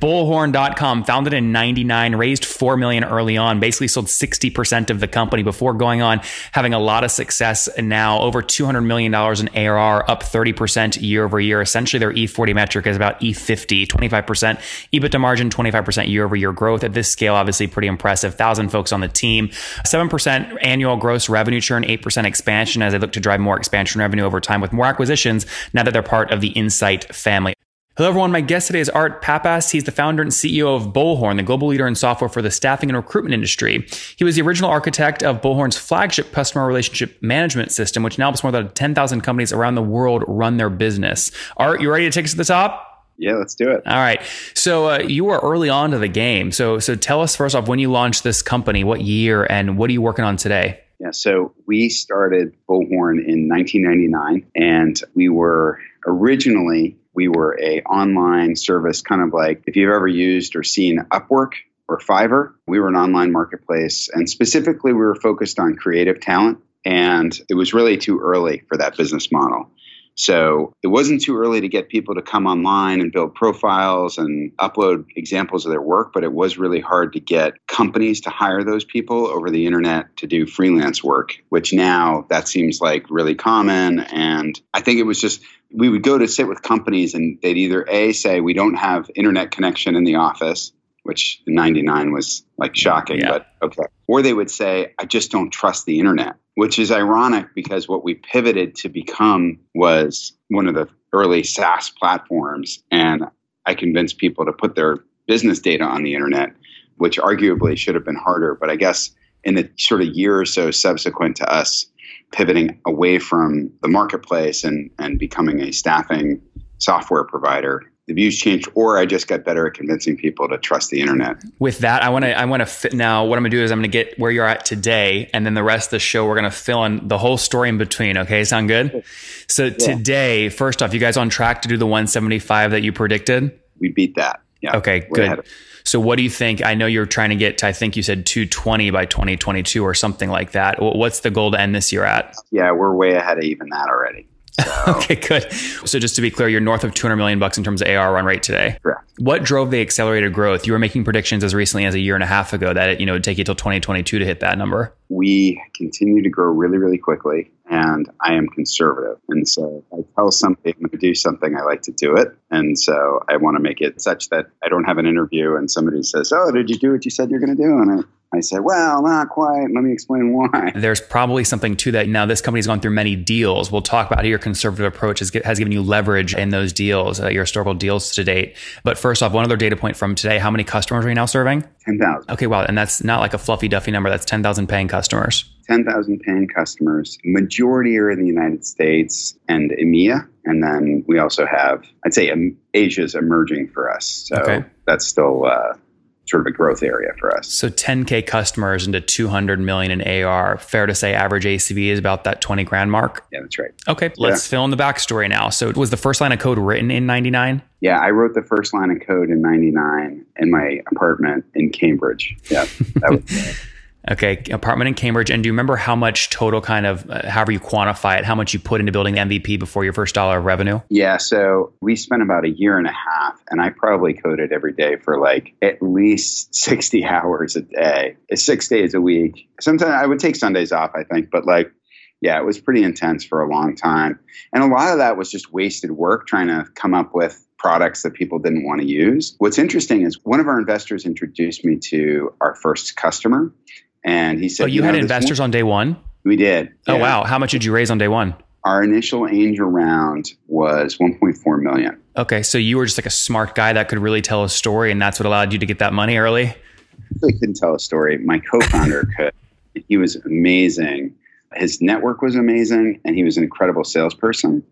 Bullhorn.com, founded in 99, raised 4 million early on, basically sold 60% of the company before going on, having a lot of success now over $200 million in ARR, up 30% year over year. Essentially, their E40 metric is about E50, 25% EBITDA margin, 25% year over year growth. At this scale, obviously pretty impressive. 1,000 folks on the team, 7% annual gross revenue churn, 8% expansion as they look to drive more expansion revenue over time with more acquisitions now that they're part of the Insight family. Hello, everyone. My guest today is Art Papas. He's the founder and CEO of Bullhorn, the global leader in software for the staffing and recruitment industry. He was the original architect of Bullhorn's flagship customer relationship management system, which now helps more than 10,000 companies around the world run their business. Art, you ready to take us to the top? Yeah, let's do it. All right. So uh, you were early on to the game. So so tell us first off when you launched this company, what year, and what are you working on today? Yeah, so we started Bullhorn in 1999, and we were originally we were a online service, kind of like if you've ever used or seen Upwork or Fiverr. We were an online marketplace, and specifically, we were focused on creative talent. And it was really too early for that business model. So it wasn't too early to get people to come online and build profiles and upload examples of their work, but it was really hard to get companies to hire those people over the internet to do freelance work, which now that seems like really common. And I think it was just, we would go to sit with companies and they'd either A, say, we don't have internet connection in the office, which in 99 was like shocking, yeah. but okay. Or they would say, I just don't trust the internet which is ironic because what we pivoted to become was one of the early SaaS platforms. And I convinced people to put their business data on the internet, which arguably should have been harder. But I guess in the sort of year or so subsequent to us pivoting away from the marketplace and, and becoming a staffing software provider, the views changed or i just got better at convincing people to trust the internet. With that i want to i want to fit now what i'm going to do is i'm going to get where you're at today and then the rest of the show we're going to fill in the whole story in between okay? Sound good? So yeah. today first off you guys on track to do the 175 that you predicted? We beat that. Yeah. Okay good. so what do you think i know you're trying to get to i think you said 220 by 2022 or something like that. What's the goal to end this year at? Yeah we're way ahead of even that already so. okay, good. So just to be clear, you're north of 200 million bucks in terms of AR run rate today. Correct. What drove the accelerated growth? You were making predictions as recently as a year and a half ago that it, you know would take you till 2022 to hit that number. We continue to grow really, really quickly, and I am conservative. And so I tell somebody I'm going to do something, I like to do it. And so I want to make it such that I don't have an interview and somebody says, "Oh, did you do what you said you're going to do?" And I I said, well, not quite. Let me explain why. There's probably something to that. Now, this company's gone through many deals. We'll talk about how your conservative approach has, has given you leverage in those deals, uh, your historical deals to date. But first off, one other data point from today how many customers are you now serving? 10,000. Okay, wow. And that's not like a fluffy duffy number. That's 10,000 paying customers. 10,000 paying customers. Majority are in the United States and EMEA. And then we also have, I'd say, um, Asia's emerging for us. So okay. that's still. Uh, sort of a growth area for us. So 10k customers into 200 million in AR. Fair to say average ACV is about that 20 grand mark. Yeah, that's right. Okay, let's yeah. fill in the backstory now. So it was the first line of code written in 99? Yeah, I wrote the first line of code in 99 in my apartment in Cambridge. Yeah. That was Okay, apartment in Cambridge. And do you remember how much total kind of, uh, however you quantify it, how much you put into building the MVP before your first dollar of revenue? Yeah, so we spent about a year and a half, and I probably coded every day for like at least 60 hours a day, six days a week. Sometimes I would take Sundays off, I think, but like, yeah, it was pretty intense for a long time. And a lot of that was just wasted work trying to come up with products that people didn't want to use. What's interesting is one of our investors introduced me to our first customer. And he said, "Oh, you, you had investors on day one." We did. Oh yeah. wow! How much did you raise on day one? Our initial angel round was 1.4 million. Okay, so you were just like a smart guy that could really tell a story, and that's what allowed you to get that money early. I couldn't tell a story. My co-founder could. He was amazing. His network was amazing, and he was an incredible salesperson.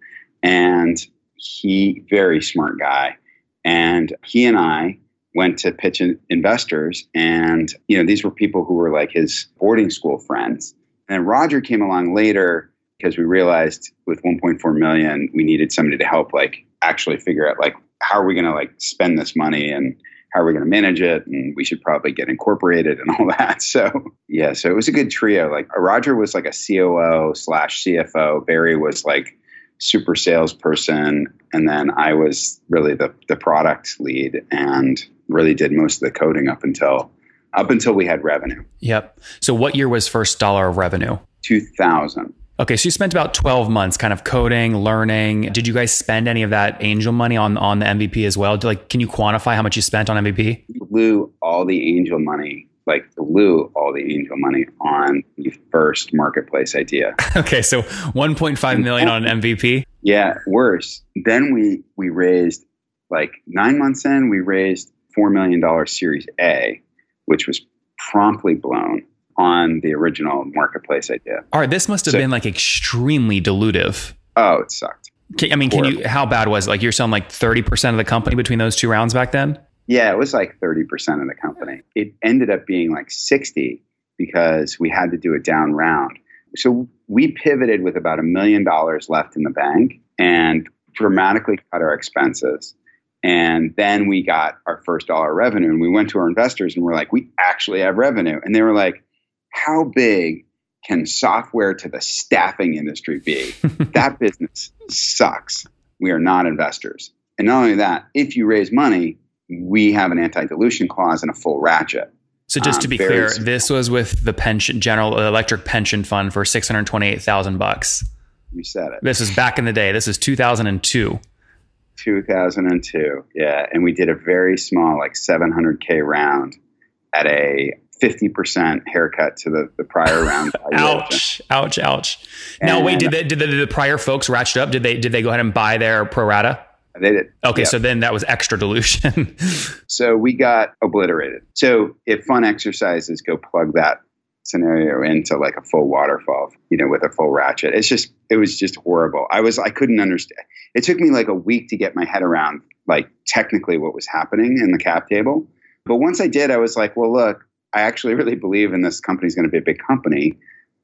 And he, very smart guy. And he and I went to pitch investors and you know these were people who were like his boarding school friends. And roger came along later because we realized with 1.4 million we needed somebody to help like actually figure out like how are we going to like spend this money and how are we going to manage it? And we should probably get incorporated and all that. So yeah so it was a good trio. Like roger was like a coo slash cfo barry was like super salesperson. And then I was really the, the product lead and really did most of the coding up until up until we had revenue. Yep. So what year was first dollar of revenue? 2000. Okay, so you spent about 12 months kind of coding, learning. Did you guys spend any of that angel money on on the MVP as well? Like can you quantify how much you spent on MVP? We blew all the angel money like blew all the angel money on the first marketplace idea. okay, so 1.5 million on an MVP. Yeah, worse. Then we we raised like nine months in, we raised four million dollar Series A, which was promptly blown on the original marketplace idea. All right, this must have so, been like extremely dilutive. Oh, it sucked. I mean, can you? How bad was it? Like you're selling like 30 percent of the company between those two rounds back then? Yeah, it was like 30% of the company. It ended up being like 60 because we had to do a down round. So we pivoted with about a million dollars left in the bank and dramatically cut our expenses. And then we got our first dollar revenue and we went to our investors and we're like, we actually have revenue. And they were like, how big can software to the staffing industry be? that business sucks. We are not investors. And not only that, if you raise money, we have an anti-dilution clause and a full ratchet. So just to um, be clear, this was with the pension General Electric Pension Fund for six hundred twenty-eight thousand bucks. You said it. This is back in the day. This is two thousand and two. 2002 yeah and we did a very small like 700k round at a 50% haircut to the, the prior round ouch ouch ouch now wait did, the, did, the, did the prior folks ratchet up did they did they go ahead and buy their pro rata they did. Okay, yeah. so then that was extra dilution. so we got obliterated. So if fun exercises go plug that scenario into like a full waterfall, you know, with a full ratchet. It's just it was just horrible. I was I couldn't understand. It took me like a week to get my head around like technically what was happening in the cap table. But once I did, I was like, well, look, I actually really believe in this company's going to be a big company.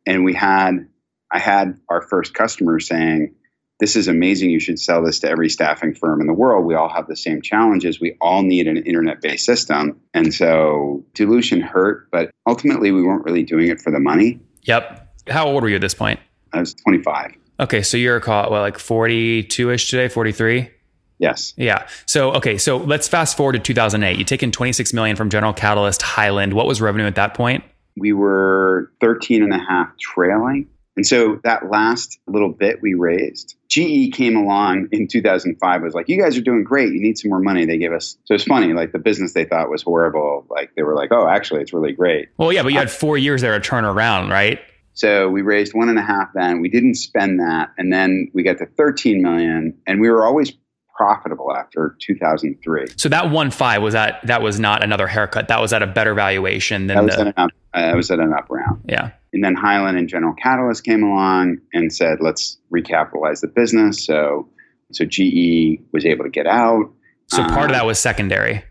And we had I had our first customer saying, this is amazing. You should sell this to every staffing firm in the world. We all have the same challenges. We all need an internet based system. And so dilution hurt, but ultimately we weren't really doing it for the money. Yep. How old were you at this point? I was 25. Okay. So you're caught, well, like 42 ish today, 43? Yes. Yeah. So okay. So let's fast forward to 2008. You take in 26 million from General Catalyst, Highland. What was revenue at that point? We were 13 and a half trailing. And so that last little bit we raised, GE came along in 2005 was like, you guys are doing great. You need some more money. They gave us. So it's funny, like the business they thought was horrible. Like they were like, oh, actually, it's really great. Well, yeah, but you had four years there to turn around, right? So we raised one and a half then. We didn't spend that. And then we got to 13 million. And we were always profitable after 2003. So that one five was that that was not another haircut. That was at a better valuation than that was, the, at, an up, uh, was at an up round. Yeah. And then Highland and General Catalyst came along and said, let's recapitalize the business. So, so GE was able to get out. So part um, of that was secondary.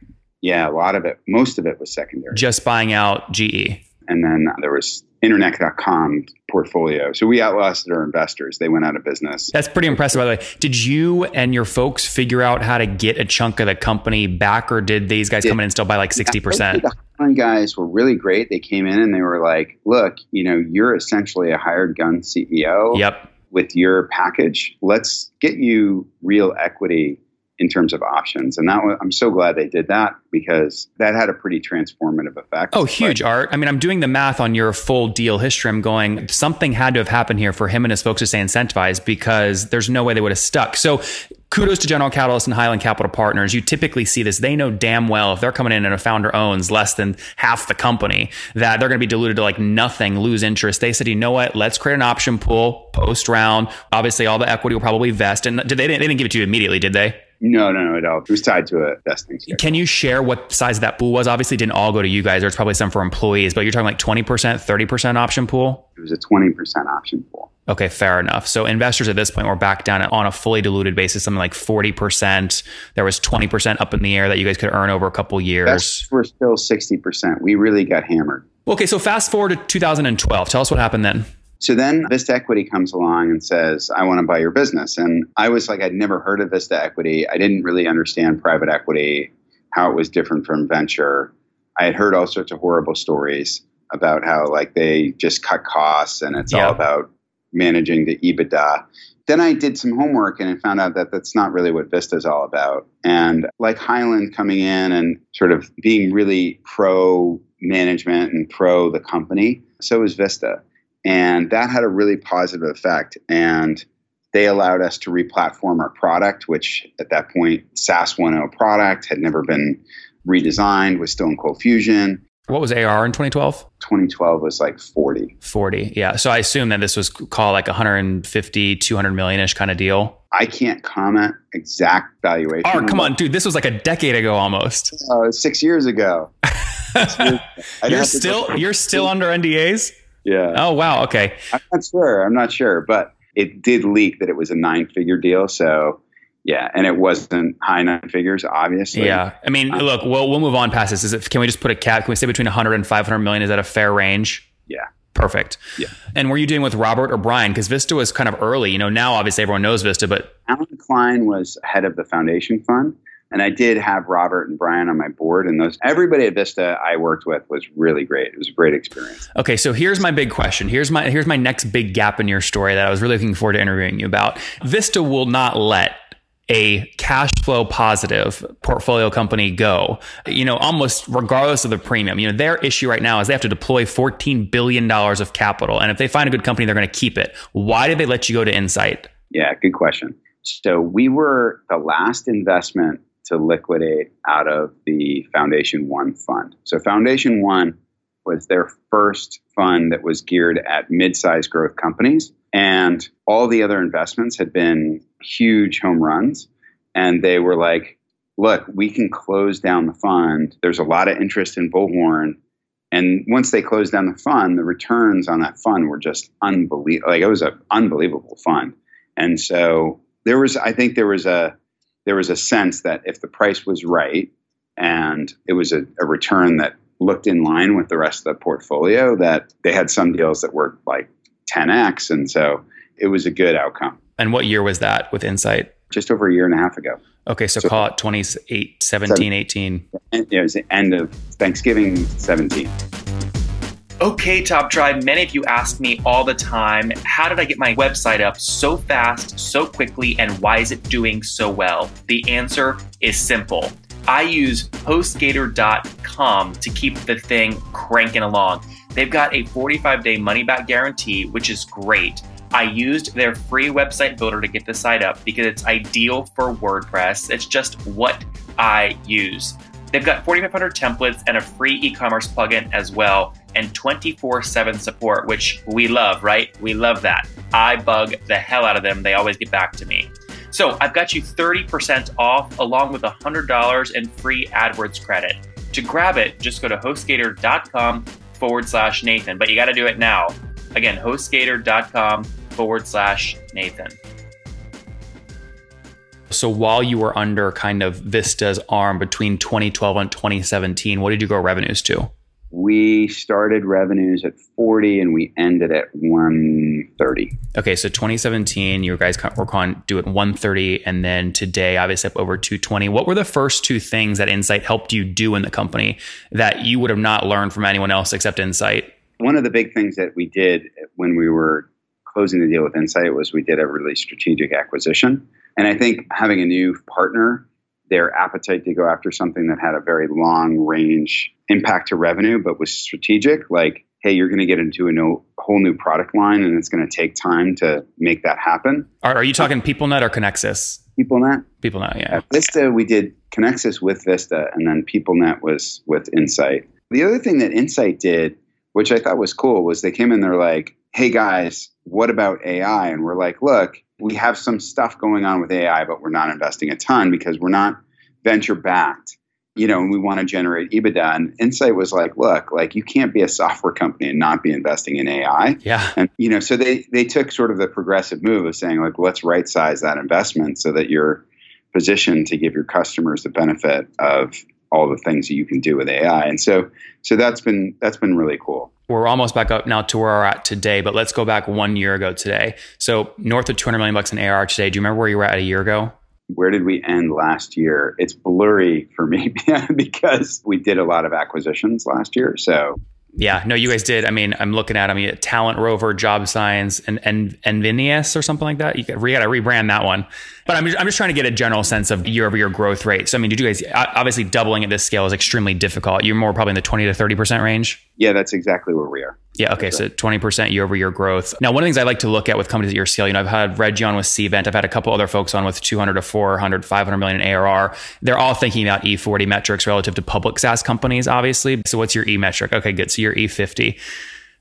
Yeah, a lot of it, most of it was secondary. Just buying out GE. And then there was internet.com portfolio. So we outlasted our investors. They went out of business. That's pretty impressive, by the way. Did you and your folks figure out how to get a chunk of the company back, or did these guys come in and still buy like 60%? The guys were really great. They came in and they were like, look, you know, you're essentially a hired gun CEO. Yep. With your package, let's get you real equity in terms of options. And that was, I'm so glad they did that because that had a pretty transformative effect. Oh, huge, but, Art. I mean, I'm doing the math on your full deal history. I'm going, something had to have happened here for him and his folks to stay incentivized because there's no way they would have stuck. So kudos to General Catalyst and Highland Capital Partners. You typically see this. They know damn well if they're coming in and a founder owns less than half the company, that they're going to be diluted to like nothing, lose interest. They said, you know what? Let's create an option pool post round. Obviously, all the equity will probably vest. And did they, they didn't give it to you immediately, did they? No, no, no, all. It was tied to a vesting. Schedule. Can you share what size that pool was? Obviously, didn't all go to you guys. There's probably some for employees, but you're talking like 20%, 30% option pool? It was a 20% option pool. Okay, fair enough. So investors at this point were back down on a fully diluted basis, something like 40%. There was 20% up in the air that you guys could earn over a couple years. we're still 60%. We really got hammered. Okay, so fast forward to 2012. Tell us what happened then. So then Vista Equity comes along and says, I want to buy your business. And I was like, I'd never heard of Vista Equity. I didn't really understand private equity, how it was different from venture. I had heard all sorts of horrible stories about how like they just cut costs and it's all about managing the EBITDA. Then I did some homework and I found out that that's not really what Vista is all about. And like Highland coming in and sort of being really pro management and pro the company, so is Vista. And that had a really positive effect. And they allowed us to replatform our product, which at that point, SaaS 1.0 product had never been redesigned, was still in Cold Fusion. What was AR in 2012? 2012 was like 40. 40. Yeah. So I assume that this was called like 150, 200 million ish kind of deal. I can't comment exact valuation. Oh, come on, dude. This was like a decade ago almost. Uh, six years ago. you're still you're still under NDAs? Yeah. Oh wow. Okay. I'm not sure. I'm not sure, but it did leak that it was a nine figure deal. So yeah, and it wasn't high nine figures, obviously. Yeah, I mean, um, look, we'll we'll move on past this. Is it, can we just put a cap? Can we say between 100 and 500 million? Is that a fair range? Yeah. Perfect. Yeah. And were you dealing with Robert or Brian? Because Vista was kind of early. You know, now obviously everyone knows Vista, but Alan Cline was head of the foundation fund. And I did have Robert and Brian on my board, and those everybody at Vista I worked with was really great. It was a great experience. Okay, so here's my big question. Here's my here's my next big gap in your story that I was really looking forward to interviewing you about. Vista will not let a cash flow positive portfolio company go, you know, almost regardless of the premium. You know, their issue right now is they have to deploy $14 billion of capital. And if they find a good company, they're going to keep it. Why did they let you go to Insight? Yeah, good question. So we were the last investment to liquidate out of the Foundation One fund. So Foundation One was their first fund that was geared at mid-sized growth companies and all the other investments had been huge home runs and they were like look we can close down the fund. There's a lot of interest in bullhorn. And once they closed down the fund the returns on that fund were just unbelievable like it was an unbelievable fund. And so there was i think there was a there was a sense that if the price was right and it was a, a return that looked in line with the rest of the portfolio that they had some deals that were like 10x. And so it was a good outcome. And what year was that with Insight? Just over a year and a half ago. Okay, so, so call it 28, 17, 18. It was the end of Thanksgiving 17. Okay, Top Tribe, many of you ask me all the time, how did I get my website up so fast, so quickly, and why is it doing so well? The answer is simple. I use HostGator.com to keep the thing cranking along. They've got a 45 day money back guarantee, which is great. I used their free website builder to get the site up because it's ideal for WordPress. It's just what I use. They've got 4,500 templates and a free e commerce plugin as well, and 24 7 support, which we love, right? We love that. I bug the hell out of them. They always get back to me. So I've got you 30% off along with $100 in free AdWords credit. To grab it, just go to hostgator.com forward slash Nathan, but you got to do it now. Again, hostgator.com forward slash Nathan. So while you were under kind of Vista's arm between 2012 and 2017, what did you grow revenues to? We started revenues at 40 and we ended at 130 okay so 2017 you guys were on do it 130 and then today obviously up over 220 what were the first two things that insight helped you do in the company that you would have not learned from anyone else except insight? One of the big things that we did when we were closing the deal with insight was we did a really strategic acquisition. And i think having a new partner their appetite to go after something that had a very long range impact to revenue, but was strategic. Like, hey, you're going to get into a no, whole new product line, and it's going to take time to make that happen. Are, are you talking PeopleNet or Connexys? PeopleNet. PeopleNet, yeah. At Vista, we did Connexys with Vista, and then PeopleNet was with Insight. The other thing that Insight did, which I thought was cool, was they came in. They're like, "Hey guys, what about AI?" And we're like, "Look, we have some stuff going on with AI, but we're not investing a ton because we're not venture backed, you know, and we want to generate EBITDA. And Insight was like, look, like you can't be a software company and not be investing in AI. Yeah. And, you know, so they, they took sort of the progressive move of saying, like, let's right size that investment so that you're positioned to give your customers the benefit of all the things that you can do with AI. And so, so that's been, that's been really cool we're almost back up now to where we're at today, but let's go back one year ago today. So north of 200 million bucks in AR today. Do you remember where you were at a year ago? Where did we end last year? It's blurry for me because we did a lot of acquisitions last year. So Yeah, no, you guys did. I mean, I'm looking at, I mean, Talent Rover, Jobscience, and and and Vinius or something like that. You got, to rebrand that one. But I'm just, I'm just trying to get a general sense of year over year growth rate. So I mean, did you guys obviously doubling at this scale is extremely difficult. You're more probably in the 20 to 30 percent range. Yeah, that's exactly where we are. Yeah. Okay. So 20% year over year growth. Now, one of the things I like to look at with companies at your scale, you know, I've had Reggie on with Cvent. I've had a couple other folks on with 200 to 400, 500 million in ARR. They're all thinking about E40 metrics relative to public SaaS companies, obviously. So what's your E metric? Okay, good. So you're E50,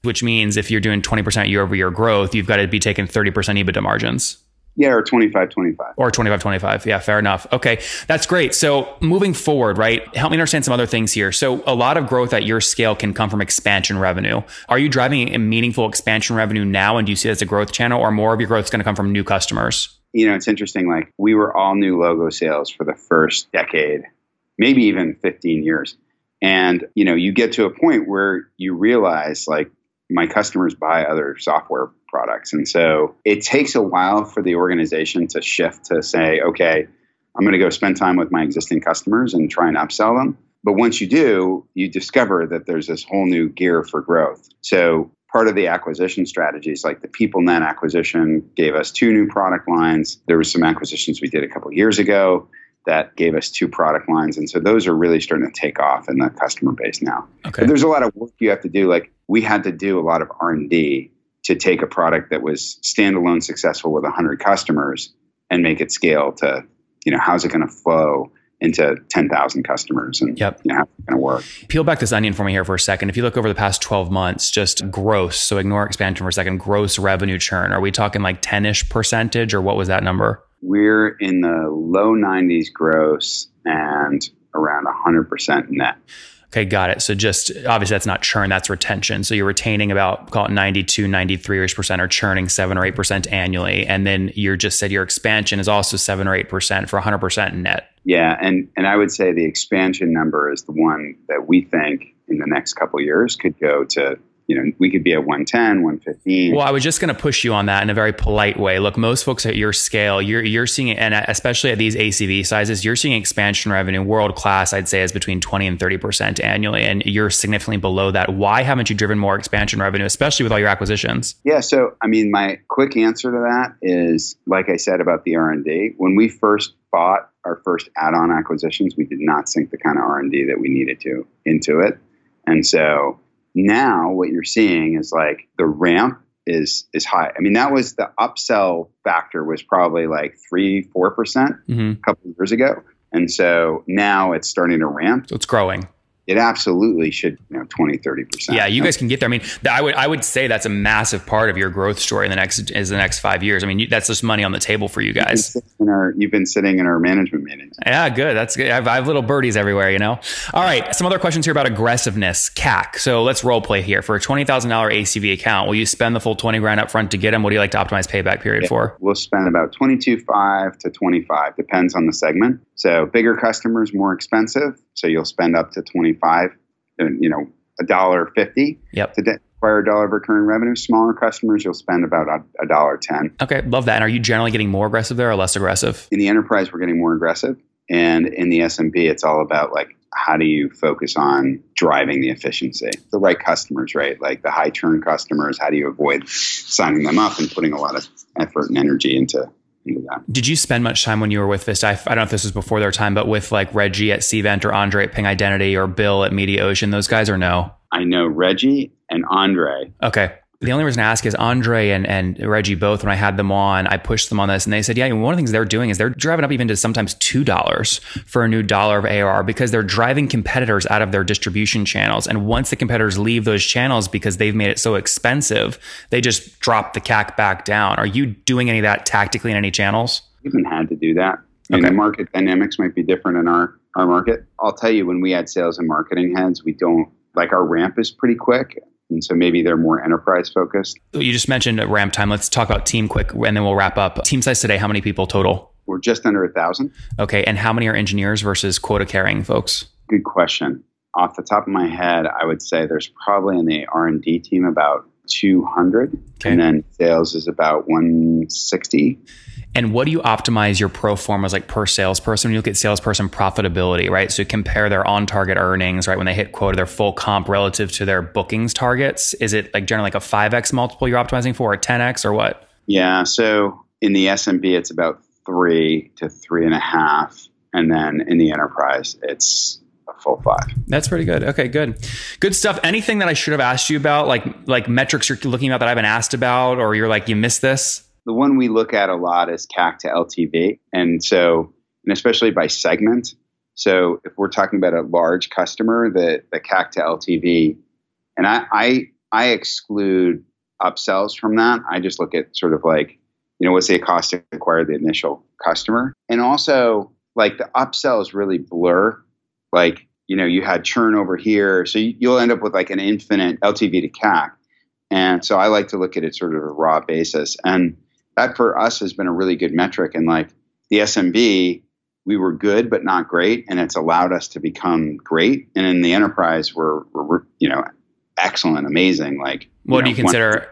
which means if you're doing 20% year over year growth, you've got to be taking 30% EBITDA margins. Yeah, or 25 25. Or 25 25. Yeah, fair enough. Okay, that's great. So moving forward, right? Help me understand some other things here. So a lot of growth at your scale can come from expansion revenue. Are you driving a meaningful expansion revenue now and do you see it as a growth channel or more of your growth is going to come from new customers? You know, it's interesting. Like we were all new logo sales for the first decade, maybe even 15 years. And, you know, you get to a point where you realize like my customers buy other software products. And so it takes a while for the organization to shift to say, okay, I'm going to go spend time with my existing customers and try and upsell them. But once you do, you discover that there's this whole new gear for growth. So part of the acquisition strategies, like the PeopleNet acquisition, gave us two new product lines. There were some acquisitions we did a couple years ago that gave us two product lines, and so those are really starting to take off in the customer base now. Okay. But there's a lot of work you have to do. Like we had to do a lot of R and D to take a product that was standalone successful with 100 customers and make it scale to, you know, how's it going to flow into 10,000 customers and yep. you know, how's it going to work. Peel back this onion for me here for a second. If you look over the past 12 months, just gross, so ignore expansion for a second, gross revenue churn, are we talking like 10 ish percentage or what was that number? We're in the low 90s gross and around 100% net. Okay, got it. So just obviously that's not churn, that's retention. So you're retaining about call it 92, 93ish percent or churning seven or eight percent annually. And then you just said your expansion is also seven or eight percent for 100 percent net. Yeah, and and I would say the expansion number is the one that we think in the next couple years could go to you know, we could be at 110, 115. Well, I was just going to push you on that in a very polite way. Look, most folks at your scale, you're you're seeing, and uh, especially at these ACV sizes, you're seeing expansion revenue world class. I'd say is between 20 and 30 percent annually, and you're significantly below that. Why haven't you driven more expansion revenue, especially with all your acquisitions? Yeah, so I mean, my quick answer to that is, like I said about the R and D. When we first bought our first add-on acquisitions, we did not sink the kind of R and D that we needed to into it, and so now what you're seeing is like the ramp is is high. I mean, that was the upsell factor was probably like three, four percent mm-hmm. a couple of years ago. And so now it's starting to ramp. So it's growing it absolutely should, you know, 20, 30%. Yeah, you guys can get there. I mean, I would I would say that's a massive part of your growth story in the next is the next 5 years. I mean, you, that's just money on the table for you guys. You've been, our, you've been sitting in our management meetings. Yeah, good. That's good. I have, I have, little birdies everywhere, you know. All right, some other questions here about aggressiveness, CAC. So, let's role play here. For a $20,000 ACV account, will you spend the full 20 grand up front to get them? What do you like to optimize payback period yeah, for? We'll spend about 22.5 to 25 depends on the segment. So, bigger customers more expensive, so you'll spend up to 25 you know, a dollar fifty yep. to acquire a dollar of recurring revenue. Smaller customers, you'll spend about a dollar ten. Okay, love that. And are you generally getting more aggressive there or less aggressive? In the enterprise, we're getting more aggressive, and in the SMB, it's all about like how do you focus on driving the efficiency the right customers right like the high churn customers how do you avoid signing them up and putting a lot of effort and energy into that. Did you spend much time when you were with Vista? I, I don't know if this was before their time, but with like Reggie at Cvent or Andre at Ping Identity or Bill at Mediaocean, those guys or no? I know Reggie and Andre. Okay. The only reason I ask is Andre and, and Reggie both, when I had them on, I pushed them on this and they said, yeah, one of the things they're doing is they're driving up even to sometimes $2 for a new dollar of ARR because they're driving competitors out of their distribution channels. And once the competitors leave those channels because they've made it so expensive, they just drop the CAC back down. Are you doing any of that tactically in any channels? We haven't had to do that. I mean, okay. the market dynamics might be different in our, our market. I'll tell you, when we add sales and marketing heads, we don't like our ramp is pretty quick. And so maybe they're more enterprise focused. You just mentioned ramp time. Let's talk about team quick and then we'll wrap up. Team size today, how many people total? We're just under a thousand. Okay. And how many are engineers versus quota carrying folks? Good question. Off the top of my head, I would say there's probably in the R&D team about 200 okay. and then sales is about 160 and what do you optimize your pro formas like per salesperson? When you look at salesperson profitability, right? So compare their on target earnings, right? When they hit quota, their full comp relative to their bookings targets. Is it like generally like a 5x multiple you're optimizing for, or 10x, or what? Yeah. So in the SMB, it's about three to three and a half. And then in the enterprise, it's full five. That's pretty good. Okay, good. Good stuff. Anything that I should have asked you about, like like metrics you're looking at that I haven't asked about, or you're like, you missed this? The one we look at a lot is CAC to LTV. And so, and especially by segment. So if we're talking about a large customer, the, the CAC to LTV, and I, I, I exclude upsells from that. I just look at sort of like, you know, what's the cost to acquire the initial customer? And also, like the upsells really blur. Like, you know, you had churn over here. So you'll end up with like an infinite LTV to CAC. And so I like to look at it sort of a raw basis. And that for us has been a really good metric. And like the SMB, we were good but not great, and it's allowed us to become great. And in the enterprise, we're, we're you know excellent, amazing. Like what you do you consider one,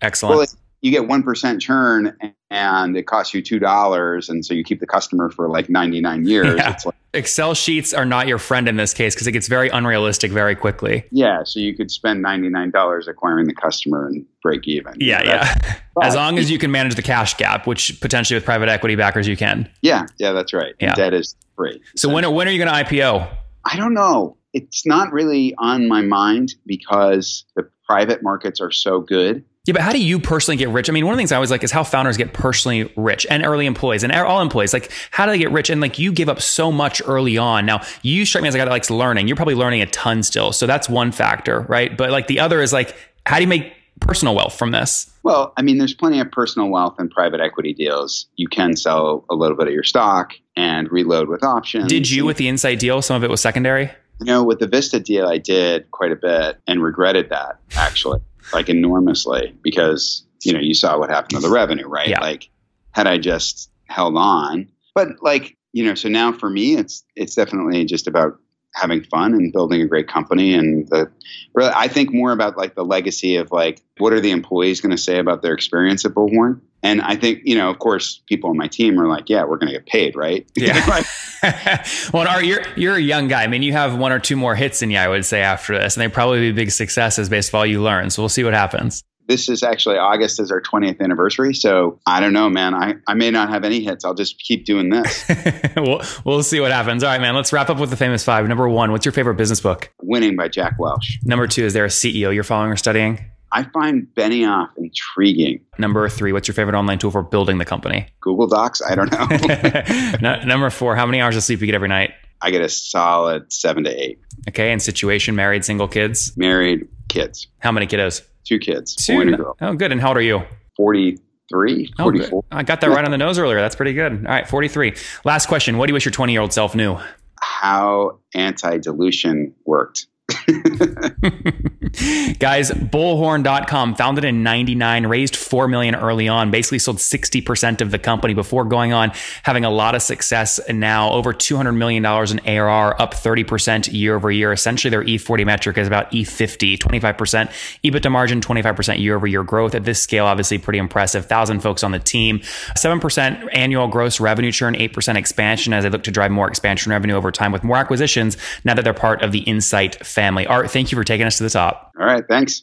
excellent? Well, you get 1% churn and it costs you $2 and so you keep the customer for like 99 years. Yeah. like, excel sheets are not your friend in this case because it gets very unrealistic very quickly. Yeah. So you could spend $99 acquiring the customer and break even. Yeah yeah. as long as you can manage the cash gap which potentially with private equity backers you can. Yeah. Yeah that's right. Yeah. debt is free. So when, when are you going to ipo i don't know. It's not really on my mind because the private markets are so good yeah, but how do you personally get rich? I mean, one of the things I always like is how founders get personally rich and early employees and all employees. Like, how do they get rich? And like, you give up so much early on. Now, you strike me as a guy that likes learning. You're probably learning a ton still. So that's one factor, right? But like, the other is like, how do you make personal wealth from this? Well, I mean, there's plenty of personal wealth in private equity deals. You can sell a little bit of your stock and reload with options. Did you with the Insight deal? Some of it was secondary? You know, with the Vista deal, I did quite a bit and regretted that actually like enormously because you know you saw what happened to the revenue, right? Yeah. Like had I just held on, but like you know, so now for me, it's it's definitely just about having fun and building a great company and the really I think more about like the legacy of like what are the employees going to say about their experience at Bullhorn and I think, you know, of course, people on my team are like, yeah, we're going to get paid, right? Yeah. well, Art, you're, you're a young guy. I mean, you have one or two more hits than you, I would say, after this, and they probably be big successes based on all you learn. So we'll see what happens. This is actually August is our 20th anniversary. So I don't know, man. I, I may not have any hits. I'll just keep doing this. we'll, we'll see what happens. All right, man. Let's wrap up with the famous five. Number one, what's your favorite business book? Winning by Jack Welch. Number two, is there a CEO you're following or studying? I find Benioff intriguing. Number three, what's your favorite online tool for building the company? Google Docs. I don't know. no, number four, how many hours of sleep do you get every night? I get a solid seven to eight. Okay, and situation, married, single kids? Married, kids. How many kiddos? Two kids. Two. Oh, good. And how old are you? 43, 44. Oh, I got that right on the nose earlier. That's pretty good. All right, 43. Last question. What do you wish your 20 year old self knew? How anti dilution worked. Guys, bullhorn.com, founded in 99, raised 4 million early on, basically sold 60% of the company before going on, having a lot of success now over $200 million in ARR, up 30% year over year. Essentially, their E40 metric is about E50, 25% EBITDA margin, 25% year over year growth. At this scale, obviously pretty impressive. 1,000 folks on the team, 7% annual gross revenue churn, 8% expansion as they look to drive more expansion revenue over time with more acquisitions now that they're part of the Insight family. Art, thank you for taking us to the top. All right. Thanks.